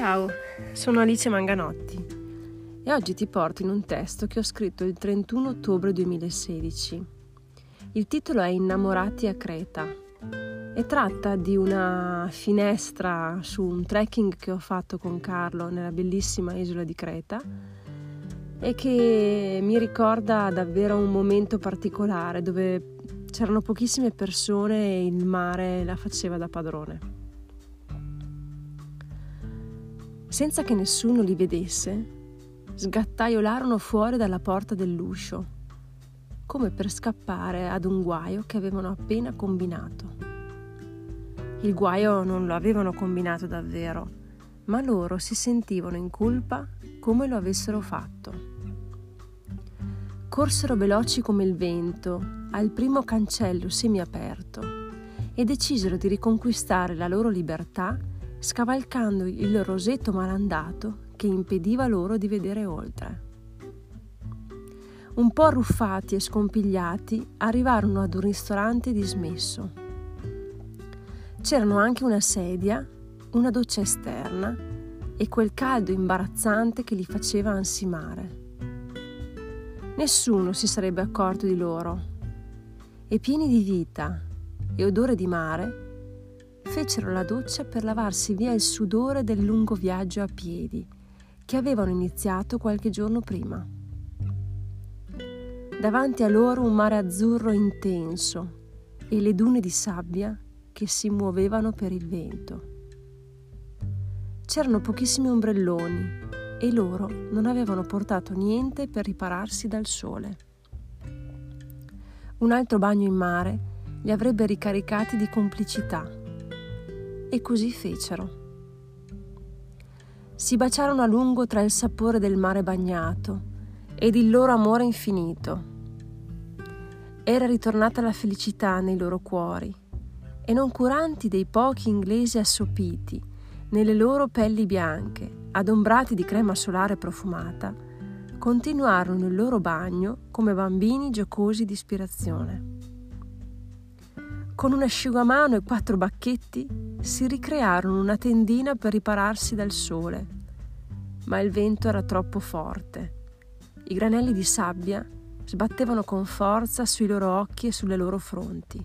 Ciao, sono Alice Manganotti e oggi ti porto in un testo che ho scritto il 31 ottobre 2016. Il titolo è Innamorati a Creta e tratta di una finestra su un trekking che ho fatto con Carlo nella bellissima isola di Creta e che mi ricorda davvero un momento particolare dove c'erano pochissime persone e il mare la faceva da padrone. Senza che nessuno li vedesse, sgattaiolarono fuori dalla porta dell'uscio, come per scappare ad un guaio che avevano appena combinato. Il guaio non lo avevano combinato davvero, ma loro si sentivano in colpa come lo avessero fatto. Corsero veloci come il vento al primo cancello semiaperto e decisero di riconquistare la loro libertà scavalcando il rosetto malandato che impediva loro di vedere oltre. Un po' arruffati e scompigliati arrivarono ad un ristorante dismesso. C'erano anche una sedia, una doccia esterna e quel caldo imbarazzante che li faceva ansimare. Nessuno si sarebbe accorto di loro e pieni di vita e odore di mare fecero la doccia per lavarsi via il sudore del lungo viaggio a piedi che avevano iniziato qualche giorno prima. Davanti a loro un mare azzurro intenso e le dune di sabbia che si muovevano per il vento. C'erano pochissimi ombrelloni e loro non avevano portato niente per ripararsi dal sole. Un altro bagno in mare li avrebbe ricaricati di complicità e così fecero. Si baciarono a lungo tra il sapore del mare bagnato ed il loro amore infinito. Era ritornata la felicità nei loro cuori e non curanti dei pochi inglesi assopiti nelle loro pelli bianche, adombrati di crema solare profumata, continuarono il loro bagno come bambini giocosi di ispirazione. Con un asciugamano e quattro bacchetti si ricrearono una tendina per ripararsi dal sole, ma il vento era troppo forte. I granelli di sabbia sbattevano con forza sui loro occhi e sulle loro fronti.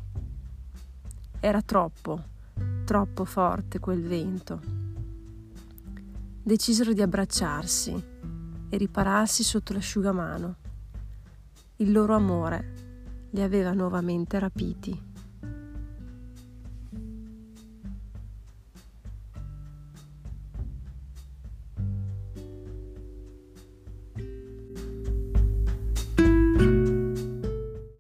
Era troppo, troppo forte quel vento. Decisero di abbracciarsi e ripararsi sotto l'asciugamano. Il loro amore li aveva nuovamente rapiti.